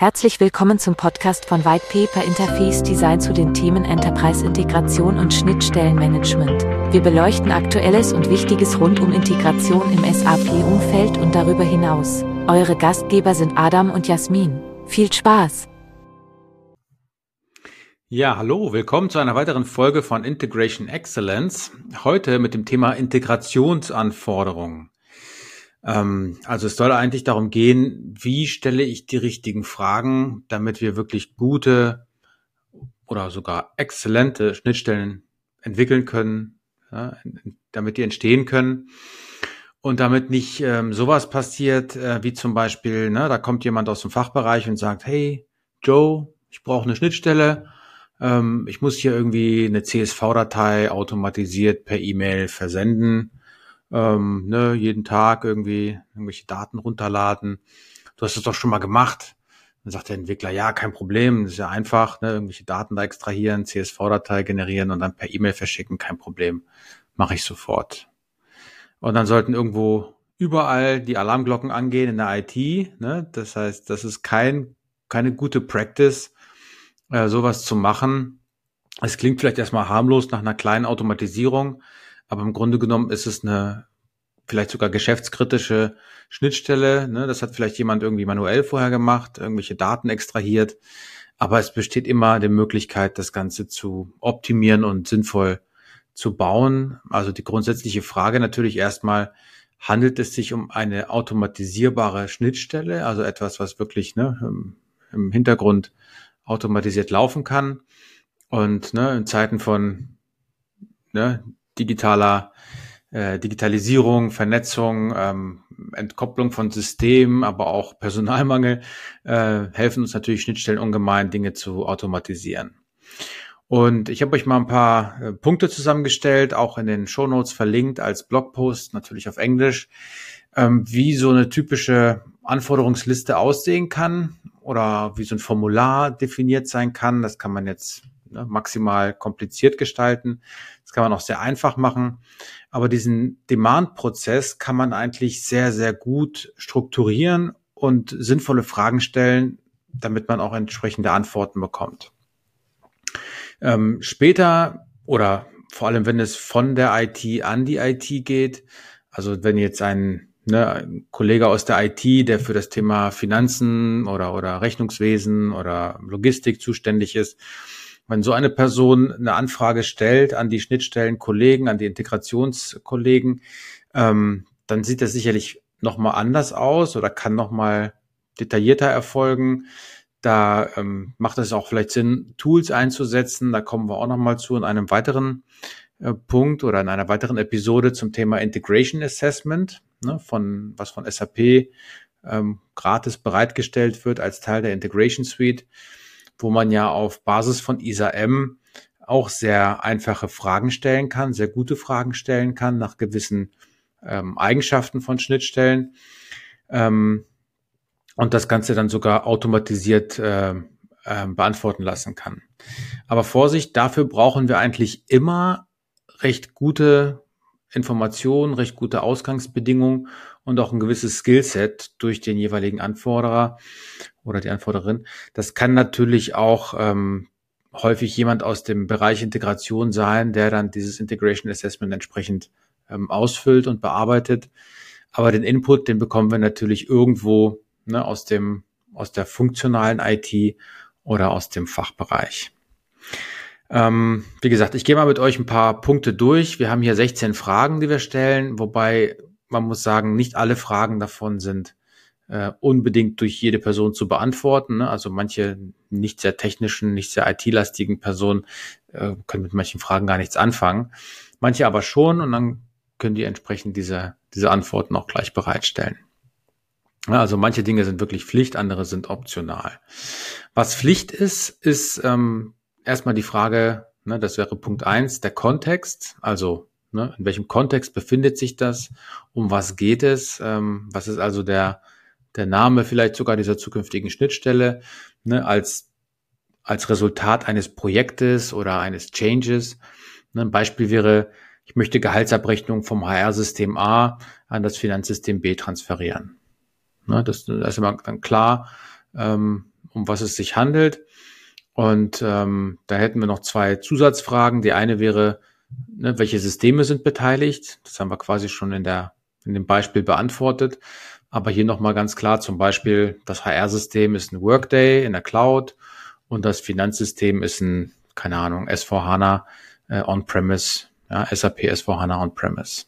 Herzlich willkommen zum Podcast von White Paper Interface Design zu den Themen Enterprise Integration und Schnittstellenmanagement. Wir beleuchten Aktuelles und Wichtiges rund um Integration im SAP-Umfeld und darüber hinaus. Eure Gastgeber sind Adam und Jasmin. Viel Spaß! Ja, hallo, willkommen zu einer weiteren Folge von Integration Excellence. Heute mit dem Thema Integrationsanforderungen. Ähm, also es soll eigentlich darum gehen, wie stelle ich die richtigen Fragen, damit wir wirklich gute oder sogar exzellente Schnittstellen entwickeln können, ja, damit die entstehen können. Und damit nicht ähm, sowas passiert, äh, wie zum Beispiel, ne, da kommt jemand aus dem Fachbereich und sagt, hey, Joe, ich brauche eine Schnittstelle, ähm, ich muss hier irgendwie eine CSV-Datei automatisiert per E-Mail versenden ähm, ne, jeden Tag irgendwie irgendwelche Daten runterladen. Du hast es doch schon mal gemacht. Dann sagt der Entwickler, ja, kein Problem, das ist ja einfach, ne, irgendwelche Daten da extrahieren, CSV-Datei generieren und dann per E-Mail verschicken, kein Problem, mache ich sofort. Und dann sollten irgendwo überall die Alarmglocken angehen in der IT. Ne? Das heißt, das ist kein, keine gute Practice, äh, sowas zu machen. Es klingt vielleicht erstmal harmlos nach einer kleinen Automatisierung, aber im Grunde genommen ist es eine vielleicht sogar geschäftskritische Schnittstelle. Ne? Das hat vielleicht jemand irgendwie manuell vorher gemacht, irgendwelche Daten extrahiert. Aber es besteht immer die Möglichkeit, das Ganze zu optimieren und sinnvoll zu bauen. Also die grundsätzliche Frage natürlich erstmal, handelt es sich um eine automatisierbare Schnittstelle, also etwas, was wirklich ne, im Hintergrund automatisiert laufen kann. Und ne, in Zeiten von ne, digitaler äh, Digitalisierung, Vernetzung, ähm, Entkopplung von Systemen, aber auch Personalmangel äh, helfen uns natürlich Schnittstellen ungemein, Dinge zu automatisieren. Und ich habe euch mal ein paar äh, Punkte zusammengestellt, auch in den Show Notes verlinkt als Blogpost, natürlich auf Englisch, ähm, wie so eine typische Anforderungsliste aussehen kann oder wie so ein Formular definiert sein kann. Das kann man jetzt ne, maximal kompliziert gestalten. Das kann man auch sehr einfach machen. Aber diesen Demand-Prozess kann man eigentlich sehr, sehr gut strukturieren und sinnvolle Fragen stellen, damit man auch entsprechende Antworten bekommt. Ähm, später oder vor allem, wenn es von der IT an die IT geht, also wenn jetzt ein, ne, ein Kollege aus der IT, der für das Thema Finanzen oder, oder Rechnungswesen oder Logistik zuständig ist, wenn so eine Person eine Anfrage stellt an die Schnittstellenkollegen, an die Integrationskollegen, ähm, dann sieht das sicherlich nochmal anders aus oder kann nochmal detaillierter erfolgen. Da ähm, macht es auch vielleicht Sinn, Tools einzusetzen. Da kommen wir auch nochmal zu in einem weiteren äh, Punkt oder in einer weiteren Episode zum Thema Integration Assessment, ne, von was von SAP ähm, gratis bereitgestellt wird als Teil der Integration Suite wo man ja auf Basis von ISA-M auch sehr einfache Fragen stellen kann, sehr gute Fragen stellen kann nach gewissen ähm, Eigenschaften von Schnittstellen ähm, und das Ganze dann sogar automatisiert äh, äh, beantworten lassen kann. Aber Vorsicht, dafür brauchen wir eigentlich immer recht gute Informationen, recht gute Ausgangsbedingungen und auch ein gewisses Skillset durch den jeweiligen Anforderer oder die Anforderin. Das kann natürlich auch ähm, häufig jemand aus dem Bereich Integration sein, der dann dieses Integration Assessment entsprechend ähm, ausfüllt und bearbeitet. Aber den Input, den bekommen wir natürlich irgendwo ne, aus dem aus der funktionalen IT oder aus dem Fachbereich. Ähm, wie gesagt, ich gehe mal mit euch ein paar Punkte durch. Wir haben hier 16 Fragen, die wir stellen, wobei man muss sagen, nicht alle Fragen davon sind äh, unbedingt durch jede Person zu beantworten. Ne? Also manche nicht sehr technischen, nicht sehr IT-lastigen Personen äh, können mit manchen Fragen gar nichts anfangen. Manche aber schon und dann können die entsprechend diese, diese Antworten auch gleich bereitstellen. Also manche Dinge sind wirklich Pflicht, andere sind optional. Was Pflicht ist, ist ähm, erstmal die Frage, ne, das wäre Punkt eins, der Kontext, also ne, in welchem Kontext befindet sich das, um was geht es, ähm, was ist also der, der Name vielleicht sogar dieser zukünftigen Schnittstelle, ne, als, als Resultat eines Projektes oder eines Changes. Ne, ein Beispiel wäre, ich möchte Gehaltsabrechnung vom HR-System A an das Finanzsystem B transferieren. Ne, das, das ist immer dann klar, ähm, um was es sich handelt. Und ähm, da hätten wir noch zwei Zusatzfragen. Die eine wäre, ne, welche Systeme sind beteiligt? Das haben wir quasi schon in der in dem Beispiel beantwortet. Aber hier nochmal ganz klar, zum Beispiel das HR-System ist ein Workday in der Cloud und das Finanzsystem ist ein, keine Ahnung, S4HANA äh, On-Premise, ja, SAP S4HANA On-Premise.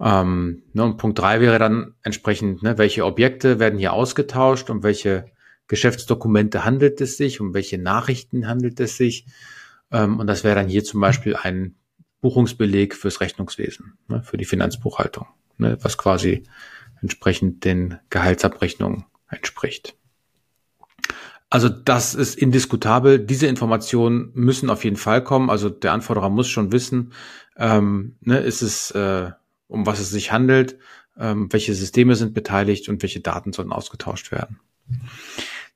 Ähm, ne, und Punkt drei wäre dann entsprechend, ne, welche Objekte werden hier ausgetauscht, um welche Geschäftsdokumente handelt es sich, um welche Nachrichten handelt es sich. Ähm, und das wäre dann hier zum Beispiel ein Buchungsbeleg fürs Rechnungswesen, ne, für die Finanzbuchhaltung, ne, was quasi entsprechend den Gehaltsabrechnungen entspricht. Also das ist indiskutabel. Diese Informationen müssen auf jeden Fall kommen. Also der Anforderer muss schon wissen, ähm, ne, ist es, äh, um was es sich handelt, ähm, welche Systeme sind beteiligt und welche Daten sollen ausgetauscht werden.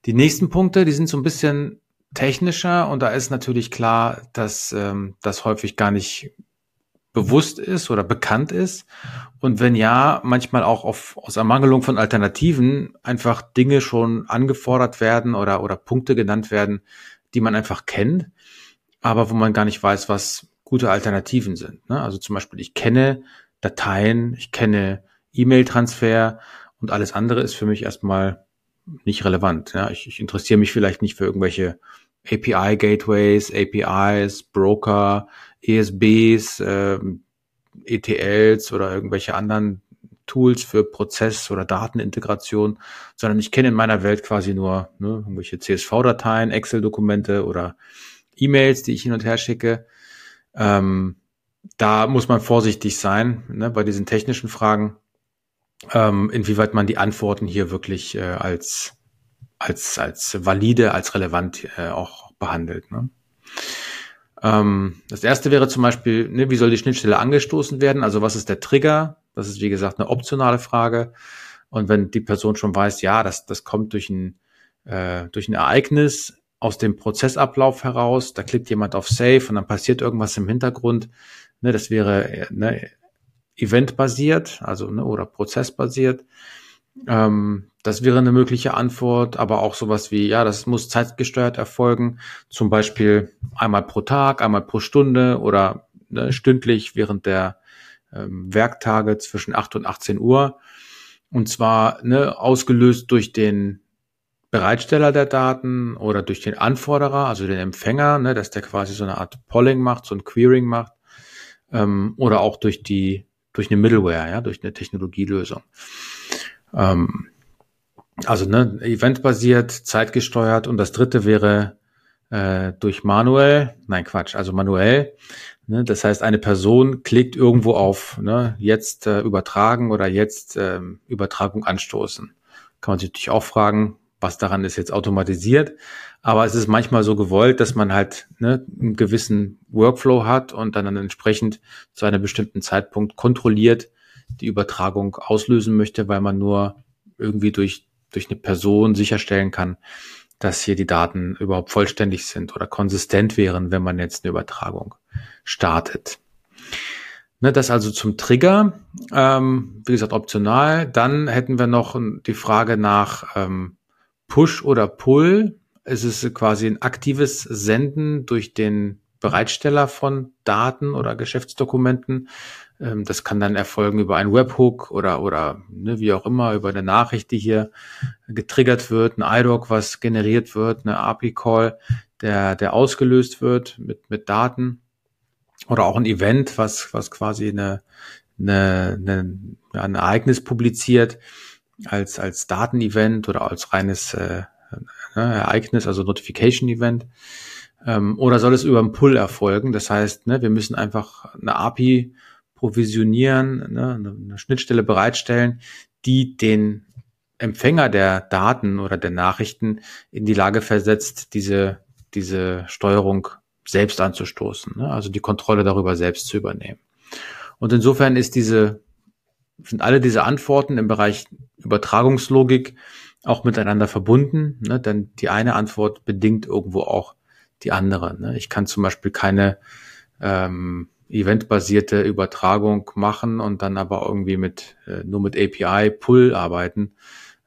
Die nächsten Punkte, die sind so ein bisschen technischer und da ist natürlich klar, dass ähm, das häufig gar nicht bewusst ist oder bekannt ist und wenn ja, manchmal auch auf, aus Ermangelung von Alternativen einfach Dinge schon angefordert werden oder, oder Punkte genannt werden, die man einfach kennt, aber wo man gar nicht weiß, was gute Alternativen sind. Ne? Also zum Beispiel, ich kenne Dateien, ich kenne E-Mail-Transfer und alles andere ist für mich erstmal nicht relevant. Ja? Ich, ich interessiere mich vielleicht nicht für irgendwelche API-Gateways, APIs, Broker, ESBs, äh, ETLs oder irgendwelche anderen Tools für Prozess- oder Datenintegration, sondern ich kenne in meiner Welt quasi nur ne, irgendwelche CSV-Dateien, Excel-Dokumente oder E-Mails, die ich hin und her schicke. Ähm, da muss man vorsichtig sein ne, bei diesen technischen Fragen, ähm, inwieweit man die Antworten hier wirklich äh, als als als valide, als relevant äh, auch behandelt. Ne? Ähm, das erste wäre zum Beispiel, ne, wie soll die Schnittstelle angestoßen werden? Also was ist der Trigger? Das ist wie gesagt eine optionale Frage. Und wenn die Person schon weiß, ja, das, das kommt durch ein, äh, durch ein Ereignis aus dem Prozessablauf heraus, da klickt jemand auf Save und dann passiert irgendwas im Hintergrund. Ne, das wäre ne, eventbasiert, also ne, oder prozessbasiert. Ähm, das wäre eine mögliche Antwort, aber auch sowas wie, ja, das muss zeitgesteuert erfolgen, zum Beispiel einmal pro Tag, einmal pro Stunde oder ne, stündlich während der ähm, Werktage zwischen 8 und 18 Uhr. Und zwar ne, ausgelöst durch den Bereitsteller der Daten oder durch den Anforderer, also den Empfänger, ne, dass der quasi so eine Art Polling macht, so ein Querying macht, ähm, oder auch durch die, durch eine Middleware, ja, durch eine Technologielösung. Ähm, also ne, eventbasiert, zeitgesteuert und das dritte wäre äh, durch manuell, nein Quatsch, also manuell. Ne, das heißt, eine Person klickt irgendwo auf ne, jetzt äh, übertragen oder jetzt äh, Übertragung anstoßen. Kann man sich natürlich auch fragen, was daran ist jetzt automatisiert. Aber es ist manchmal so gewollt, dass man halt ne, einen gewissen Workflow hat und dann, dann entsprechend zu einem bestimmten Zeitpunkt kontrolliert die Übertragung auslösen möchte, weil man nur irgendwie durch durch eine Person sicherstellen kann, dass hier die Daten überhaupt vollständig sind oder konsistent wären, wenn man jetzt eine Übertragung startet. Ne, das also zum Trigger. Ähm, wie gesagt, optional. Dann hätten wir noch die Frage nach ähm, Push oder Pull. Es ist quasi ein aktives Senden durch den Bereitsteller von Daten oder Geschäftsdokumenten. Ähm, das kann dann erfolgen über einen Webhook oder, oder ne, wie auch immer, über eine Nachricht, die hier getriggert wird, ein IDOC, was generiert wird, eine API-Call, der, der ausgelöst wird mit, mit Daten. Oder auch ein Event, was, was quasi eine, eine, eine, ein Ereignis publiziert als, als Datenevent oder als reines äh, ne, Ereignis, also Notification-Event. Ähm, oder soll es über einen Pull erfolgen? Das heißt, ne, wir müssen einfach eine API provisionieren, ne, eine Schnittstelle bereitstellen, die den Empfänger der Daten oder der Nachrichten in die Lage versetzt, diese, diese Steuerung selbst anzustoßen, ne? also die Kontrolle darüber selbst zu übernehmen. Und insofern ist diese, sind alle diese Antworten im Bereich Übertragungslogik auch miteinander verbunden, ne? denn die eine Antwort bedingt irgendwo auch die andere. Ne? Ich kann zum Beispiel keine ähm, eventbasierte Übertragung machen und dann aber irgendwie mit äh, nur mit API Pull arbeiten,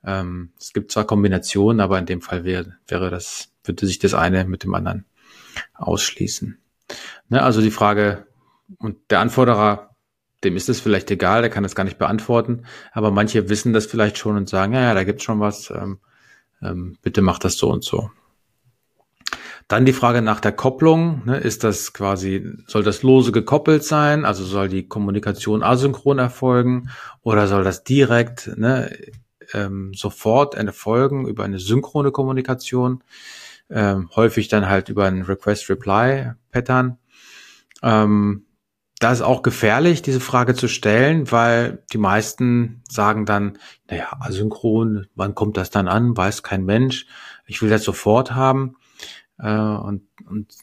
Ähm, es gibt zwar Kombinationen, aber in dem Fall wäre, wäre das, würde sich das eine mit dem anderen ausschließen. Ne, also die Frage, und der Anforderer, dem ist es vielleicht egal, der kann das gar nicht beantworten, aber manche wissen das vielleicht schon und sagen, ja, ja, da gibt's schon was, ähm, ähm, bitte mach das so und so. Dann die Frage nach der Kopplung. Ne, ist das quasi, soll das lose gekoppelt sein? Also soll die Kommunikation asynchron erfolgen oder soll das direkt ne, ähm, sofort erfolgen über eine synchrone Kommunikation? Ähm, häufig dann halt über ein Request-Reply-Pattern. Ähm, da ist auch gefährlich, diese Frage zu stellen, weil die meisten sagen dann, naja, asynchron, wann kommt das dann an? Weiß kein Mensch. Ich will das sofort haben. Äh, und, und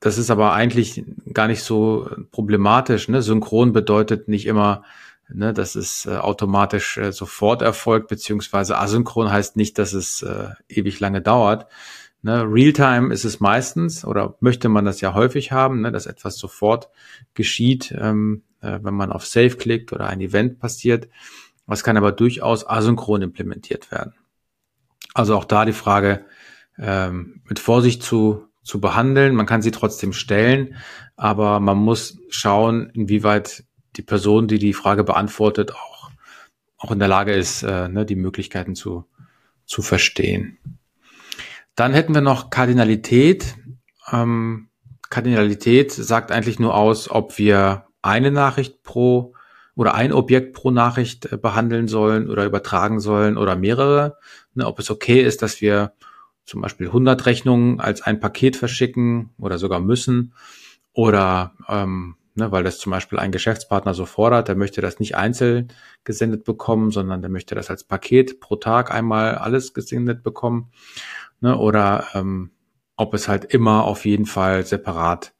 das ist aber eigentlich gar nicht so problematisch. Ne? Synchron bedeutet nicht immer, ne, dass es äh, automatisch äh, sofort erfolgt, beziehungsweise asynchron heißt nicht, dass es ewig lange dauert. Ne? Realtime ist es meistens oder möchte man das ja häufig haben, ne, dass etwas sofort geschieht, ähm, äh, wenn man auf Save klickt oder ein Event passiert. Was kann aber durchaus asynchron implementiert werden. Also auch da die Frage, ähm, mit Vorsicht zu, zu behandeln. Man kann sie trotzdem stellen, aber man muss schauen, inwieweit die Person, die die Frage beantwortet, auch, auch in der Lage ist, äh, ne, die Möglichkeiten zu, zu verstehen. Dann hätten wir noch Kardinalität. Ähm, Kardinalität sagt eigentlich nur aus, ob wir eine Nachricht pro oder ein Objekt pro Nachricht äh, behandeln sollen oder übertragen sollen oder mehrere. Ne, ob es okay ist, dass wir zum Beispiel 100 Rechnungen als ein Paket verschicken oder sogar müssen oder ähm, ne, weil das zum Beispiel ein Geschäftspartner so fordert, der möchte das nicht einzeln gesendet bekommen, sondern der möchte das als Paket pro Tag einmal alles gesendet bekommen ne, oder ähm, ob es halt immer auf jeden Fall separat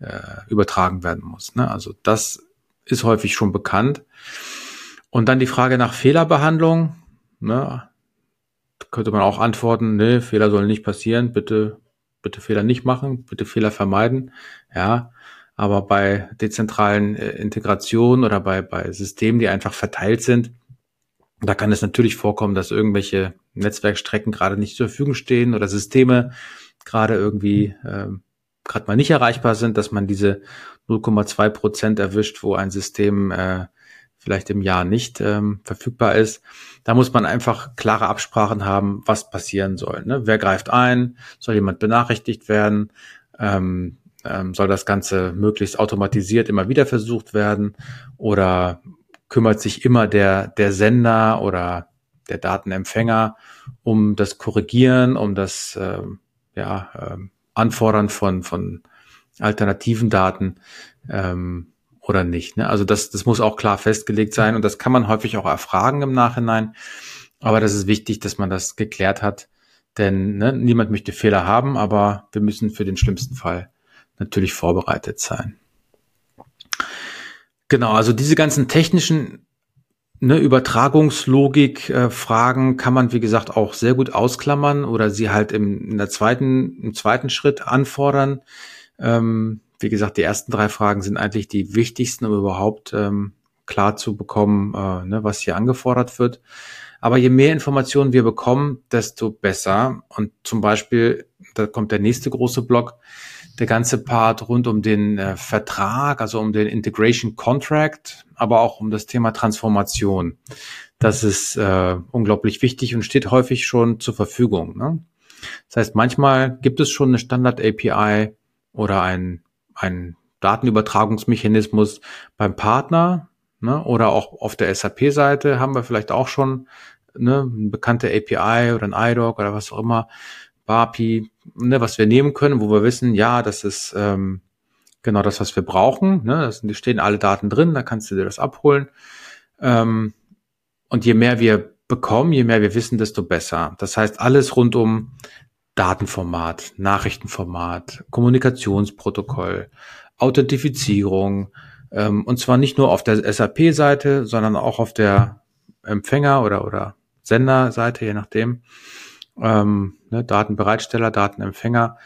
äh, übertragen werden muss. Ne? Also das ist häufig schon bekannt. Und dann die Frage nach Fehlerbehandlung. Ne? könnte man auch antworten, ne, Fehler sollen nicht passieren, bitte, bitte Fehler nicht machen, bitte Fehler vermeiden. Ja, aber bei dezentralen äh, Integrationen oder bei, bei Systemen, die einfach verteilt sind, da kann es natürlich vorkommen, dass irgendwelche Netzwerkstrecken gerade nicht zur Verfügung stehen oder Systeme gerade irgendwie äh, gerade mal nicht erreichbar sind, dass man diese 0,2 Prozent erwischt, wo ein System äh, vielleicht im Jahr nicht ähm, verfügbar ist. Da muss man einfach klare Absprachen haben, was passieren soll. Ne? Wer greift ein? Soll jemand benachrichtigt werden? Ähm, ähm, soll das Ganze möglichst automatisiert immer wieder versucht werden? Oder kümmert sich immer der, der Sender oder der Datenempfänger um das Korrigieren, um das ähm, ja, ähm, Anfordern von, von alternativen Daten? Ähm, oder nicht. Ne? Also das, das muss auch klar festgelegt sein und das kann man häufig auch erfragen im Nachhinein. Aber das ist wichtig, dass man das geklärt hat, denn ne, niemand möchte Fehler haben, aber wir müssen für den schlimmsten Fall natürlich vorbereitet sein. Genau, also diese ganzen technischen ne, Übertragungslogik-Fragen äh, kann man, wie gesagt, auch sehr gut ausklammern oder sie halt im, in der zweiten, im zweiten Schritt anfordern. Ähm, wie gesagt, die ersten drei Fragen sind eigentlich die wichtigsten, um überhaupt ähm, klar zu bekommen, äh, ne, was hier angefordert wird. Aber je mehr Informationen wir bekommen, desto besser. Und zum Beispiel, da kommt der nächste große Block, der ganze Part rund um den äh, Vertrag, also um den Integration Contract, aber auch um das Thema Transformation. Das ist äh, unglaublich wichtig und steht häufig schon zur Verfügung. Ne? Das heißt, manchmal gibt es schon eine Standard API oder ein ein Datenübertragungsmechanismus beim Partner ne, oder auch auf der SAP-Seite haben wir vielleicht auch schon ne, eine bekannte API oder ein IDOC oder was auch immer, BAPI, ne, was wir nehmen können, wo wir wissen, ja, das ist ähm, genau das, was wir brauchen. Ne, da stehen alle Daten drin, da kannst du dir das abholen. Ähm, und je mehr wir bekommen, je mehr wir wissen, desto besser. Das heißt, alles rund um Datenformat, Nachrichtenformat, Kommunikationsprotokoll, Authentifizierung, ähm, und zwar nicht nur auf der SAP-Seite, sondern auch auf der Empfänger- oder, oder Senderseite, je nachdem, ähm, ne, Datenbereitsteller, Datenempfänger,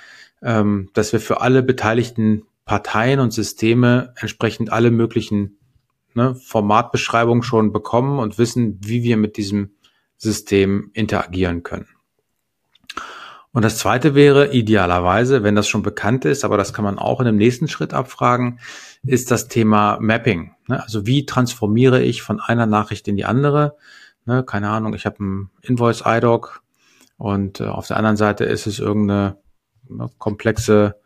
ähm, dass wir für alle beteiligten Parteien und Systeme entsprechend alle möglichen ne, Formatbeschreibungen schon bekommen und wissen, wie wir mit diesem System interagieren können. Und das zweite wäre idealerweise, wenn das schon bekannt ist, aber das kann man auch in dem nächsten Schritt abfragen, ist das Thema Mapping. Ne? Also wie transformiere ich von einer Nachricht in die andere? Ne? Keine Ahnung, ich habe ein Invoice IDOC und äh, auf der anderen Seite ist es irgendeine ne, komplexe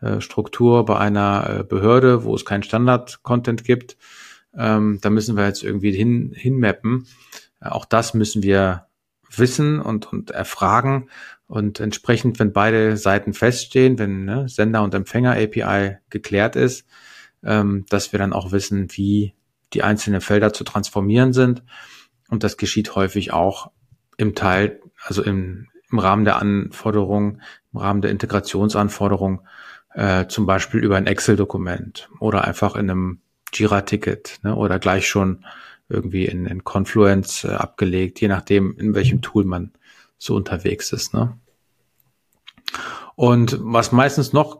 äh, Struktur bei einer äh, Behörde, wo es keinen Standard-Content gibt. Ähm, da müssen wir jetzt irgendwie hin, hinmappen. Auch das müssen wir wissen und, und erfragen. Und entsprechend, wenn beide Seiten feststehen, wenn ne, Sender und Empfänger API geklärt ist, ähm, dass wir dann auch wissen, wie die einzelnen Felder zu transformieren sind. Und das geschieht häufig auch im Teil, also im, im Rahmen der Anforderungen, im Rahmen der Integrationsanforderungen, äh, zum Beispiel über ein Excel-Dokument oder einfach in einem Jira-Ticket ne, oder gleich schon irgendwie in, in Confluence äh, abgelegt, je nachdem, in welchem Tool man so unterwegs ist. Ne? Und was meistens noch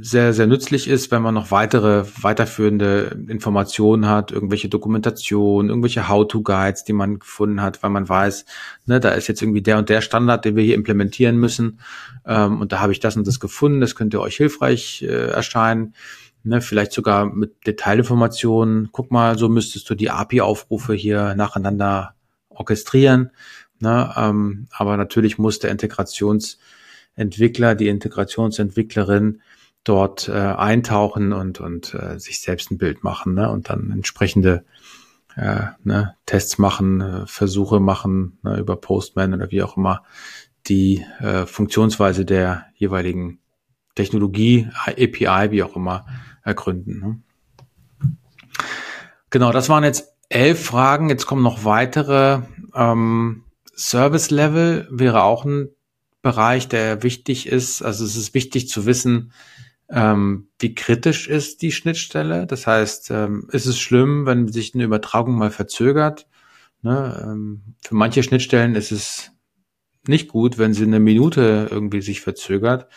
sehr, sehr nützlich ist, wenn man noch weitere, weiterführende Informationen hat, irgendwelche Dokumentationen, irgendwelche How-to-Guides, die man gefunden hat, weil man weiß, ne, da ist jetzt irgendwie der und der Standard, den wir hier implementieren müssen. Ähm, und da habe ich das und das gefunden, das könnte euch hilfreich äh, erscheinen. Ne, vielleicht sogar mit Detailinformationen. Guck mal, so müsstest du die API-Aufrufe hier nacheinander orchestrieren. Ne, ähm, aber natürlich muss der Integrations- Entwickler, die Integrationsentwicklerin dort äh, eintauchen und, und äh, sich selbst ein Bild machen ne? und dann entsprechende äh, ne, Tests machen, äh, Versuche machen ne, über Postman oder wie auch immer die äh, Funktionsweise der jeweiligen Technologie, API, wie auch immer, ergründen. Ne? Genau, das waren jetzt elf Fragen. Jetzt kommen noch weitere. Ähm, Service Level wäre auch ein Bereich, der wichtig ist. Also es ist wichtig zu wissen, ähm, wie kritisch ist die Schnittstelle. Das heißt, ähm, ist es schlimm, wenn sich eine Übertragung mal verzögert? Ne? Ähm, für manche Schnittstellen ist es nicht gut, wenn sie eine Minute irgendwie sich verzögert.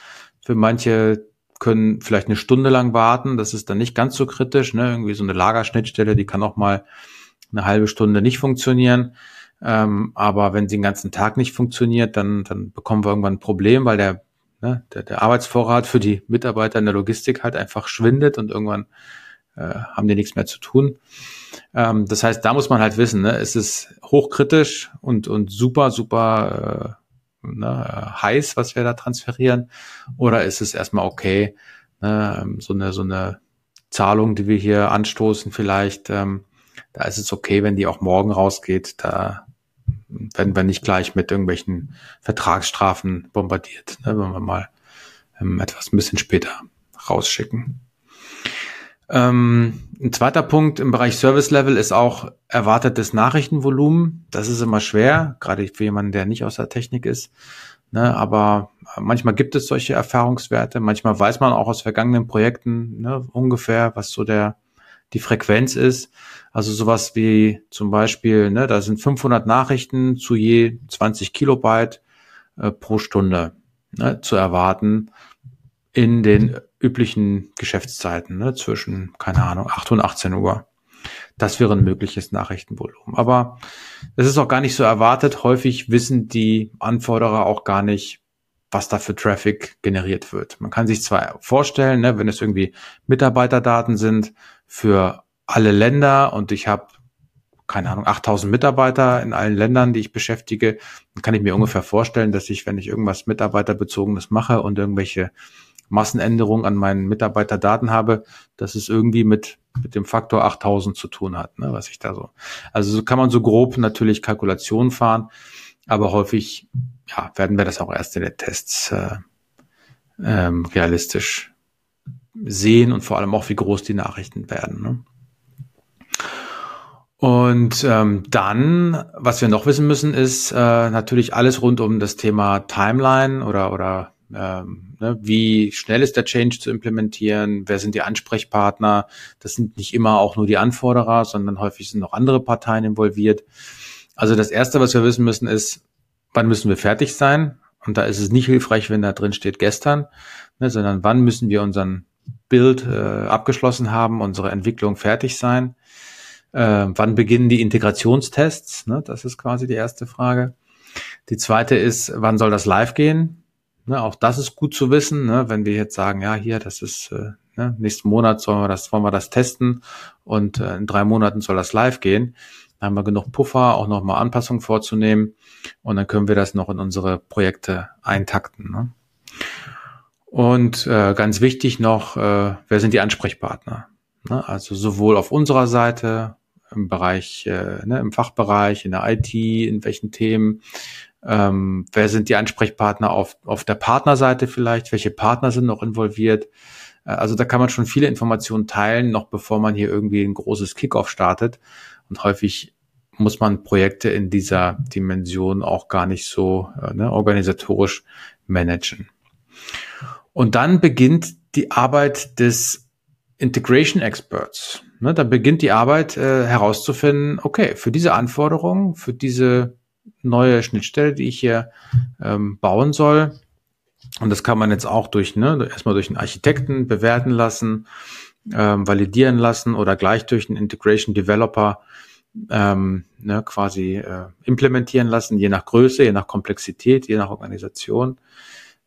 Für manche können vielleicht eine Stunde lang warten. Das ist dann nicht ganz so kritisch. Ne? Irgendwie so eine Lagerschnittstelle, die kann auch mal eine halbe Stunde nicht funktionieren. Ähm, aber wenn sie den ganzen Tag nicht funktioniert, dann, dann bekommen wir irgendwann ein Problem, weil der, ne, der, der Arbeitsvorrat für die Mitarbeiter in der Logistik halt einfach schwindet und irgendwann äh, haben die nichts mehr zu tun. Ähm, das heißt, da muss man halt wissen, ne, ist es hochkritisch und, und super, super äh, ne, heiß, was wir da transferieren, oder ist es erstmal okay, ne, ähm, so eine, so eine Zahlung, die wir hier anstoßen, vielleicht, ähm, da ist es okay, wenn die auch morgen rausgeht. Da werden wir nicht gleich mit irgendwelchen Vertragsstrafen bombardiert, ne, wenn wir mal ähm, etwas ein bisschen später rausschicken. Ähm, ein zweiter Punkt im Bereich Service Level ist auch erwartetes Nachrichtenvolumen. Das ist immer schwer, gerade für jemanden, der nicht aus der Technik ist. Ne, aber manchmal gibt es solche Erfahrungswerte. Manchmal weiß man auch aus vergangenen Projekten ne, ungefähr, was so der die Frequenz ist. Also sowas wie zum Beispiel, ne, da sind 500 Nachrichten zu je 20 Kilobyte äh, pro Stunde ne, zu erwarten in den üblichen Geschäftszeiten ne, zwischen, keine Ahnung, 8 und 18 Uhr. Das wäre ein mögliches Nachrichtenvolumen. Aber es ist auch gar nicht so erwartet. Häufig wissen die Anforderer auch gar nicht, was da für Traffic generiert wird. Man kann sich zwar vorstellen, ne, wenn es irgendwie Mitarbeiterdaten sind für alle Länder und ich habe keine Ahnung, 8000 Mitarbeiter in allen Ländern, die ich beschäftige, dann kann ich mir ungefähr vorstellen, dass ich, wenn ich irgendwas Mitarbeiterbezogenes mache und irgendwelche Massenänderungen an meinen Mitarbeiterdaten habe, dass es irgendwie mit, mit dem Faktor 8000 zu tun hat, ne, was ich da so. Also so kann man so grob natürlich Kalkulationen fahren, aber häufig, ja, werden wir das auch erst in den Tests äh, ähm, realistisch sehen und vor allem auch, wie groß die Nachrichten werden. Ne? Und ähm, dann, was wir noch wissen müssen, ist äh, natürlich alles rund um das Thema Timeline oder oder ähm, ne, wie schnell ist der Change zu implementieren, wer sind die Ansprechpartner. Das sind nicht immer auch nur die Anforderer, sondern häufig sind noch andere Parteien involviert. Also das Erste, was wir wissen müssen, ist, wann müssen wir fertig sein? Und da ist es nicht hilfreich, wenn da drin steht gestern, ne, sondern wann müssen wir unseren Build äh, abgeschlossen haben, unsere Entwicklung fertig sein. Äh, wann beginnen die Integrationstests? Ne, das ist quasi die erste Frage. Die zweite ist, wann soll das live gehen? Ne, auch das ist gut zu wissen, ne, wenn wir jetzt sagen, ja, hier, das ist äh, ne, nächsten Monat sollen wir das, wollen wir das testen und äh, in drei Monaten soll das live gehen. Dann haben wir genug Puffer, auch nochmal Anpassungen vorzunehmen und dann können wir das noch in unsere Projekte eintakten. Ne? Und äh, ganz wichtig noch, äh, wer sind die Ansprechpartner? Ne? Also sowohl auf unserer Seite, im Bereich, äh, ne, im Fachbereich, in der IT, in welchen Themen, ähm, wer sind die Ansprechpartner auf, auf der Partnerseite vielleicht, welche Partner sind noch involviert. Äh, also da kann man schon viele Informationen teilen, noch bevor man hier irgendwie ein großes Kickoff startet. Und häufig muss man Projekte in dieser Dimension auch gar nicht so äh, ne, organisatorisch managen. Und dann beginnt die Arbeit des Integration Experts. Ne, da beginnt die Arbeit äh, herauszufinden, okay, für diese Anforderungen, für diese neue Schnittstelle, die ich hier ähm, bauen soll, und das kann man jetzt auch durch, ne, erstmal durch einen Architekten bewerten lassen, ähm, validieren lassen oder gleich durch einen Integration Developer ähm, ne, quasi äh, implementieren lassen, je nach Größe, je nach Komplexität, je nach Organisation,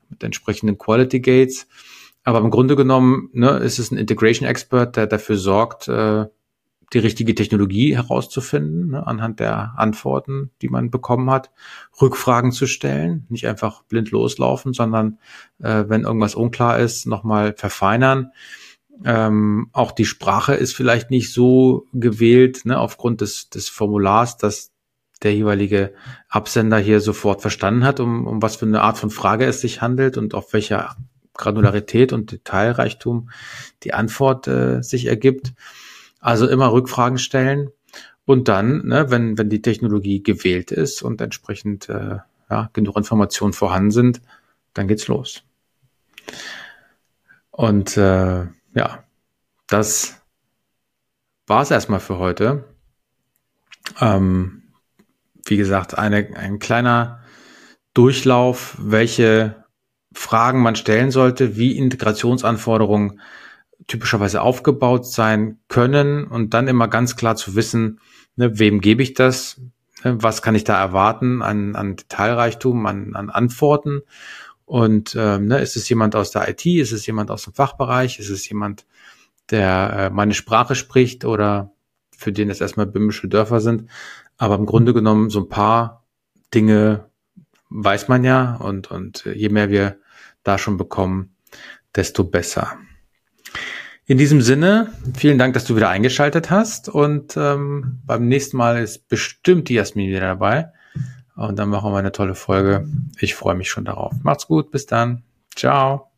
mit entsprechenden Quality Gates. Aber im Grunde genommen ne, ist es ein Integration Expert, der dafür sorgt, äh, die richtige Technologie herauszufinden, ne, anhand der Antworten, die man bekommen hat, Rückfragen zu stellen, nicht einfach blind loslaufen, sondern äh, wenn irgendwas unklar ist, nochmal verfeinern. Ähm, auch die Sprache ist vielleicht nicht so gewählt, ne, aufgrund des, des Formulars, dass der jeweilige Absender hier sofort verstanden hat, um, um was für eine Art von Frage es sich handelt und auf welcher Granularität und Detailreichtum die Antwort äh, sich ergibt. Also immer Rückfragen stellen und dann, ne, wenn, wenn die Technologie gewählt ist und entsprechend äh, ja, genug Informationen vorhanden sind, dann geht's los. Und äh, ja, das war's erstmal für heute. Ähm, wie gesagt, eine, ein kleiner Durchlauf, welche Fragen man stellen sollte, wie Integrationsanforderungen typischerweise aufgebaut sein können und dann immer ganz klar zu wissen, ne, wem gebe ich das, ne, was kann ich da erwarten an, an Detailreichtum, an, an Antworten und ähm, ne, ist es jemand aus der IT, ist es jemand aus dem Fachbereich, ist es jemand, der äh, meine Sprache spricht oder für den es erstmal bimmische Dörfer sind. Aber im Grunde genommen so ein paar Dinge weiß man ja und, und je mehr wir da schon bekommen, desto besser. In diesem Sinne, vielen Dank, dass du wieder eingeschaltet hast und ähm, beim nächsten Mal ist bestimmt die Jasmin wieder dabei und dann machen wir eine tolle Folge. Ich freue mich schon darauf. Macht's gut, bis dann. Ciao.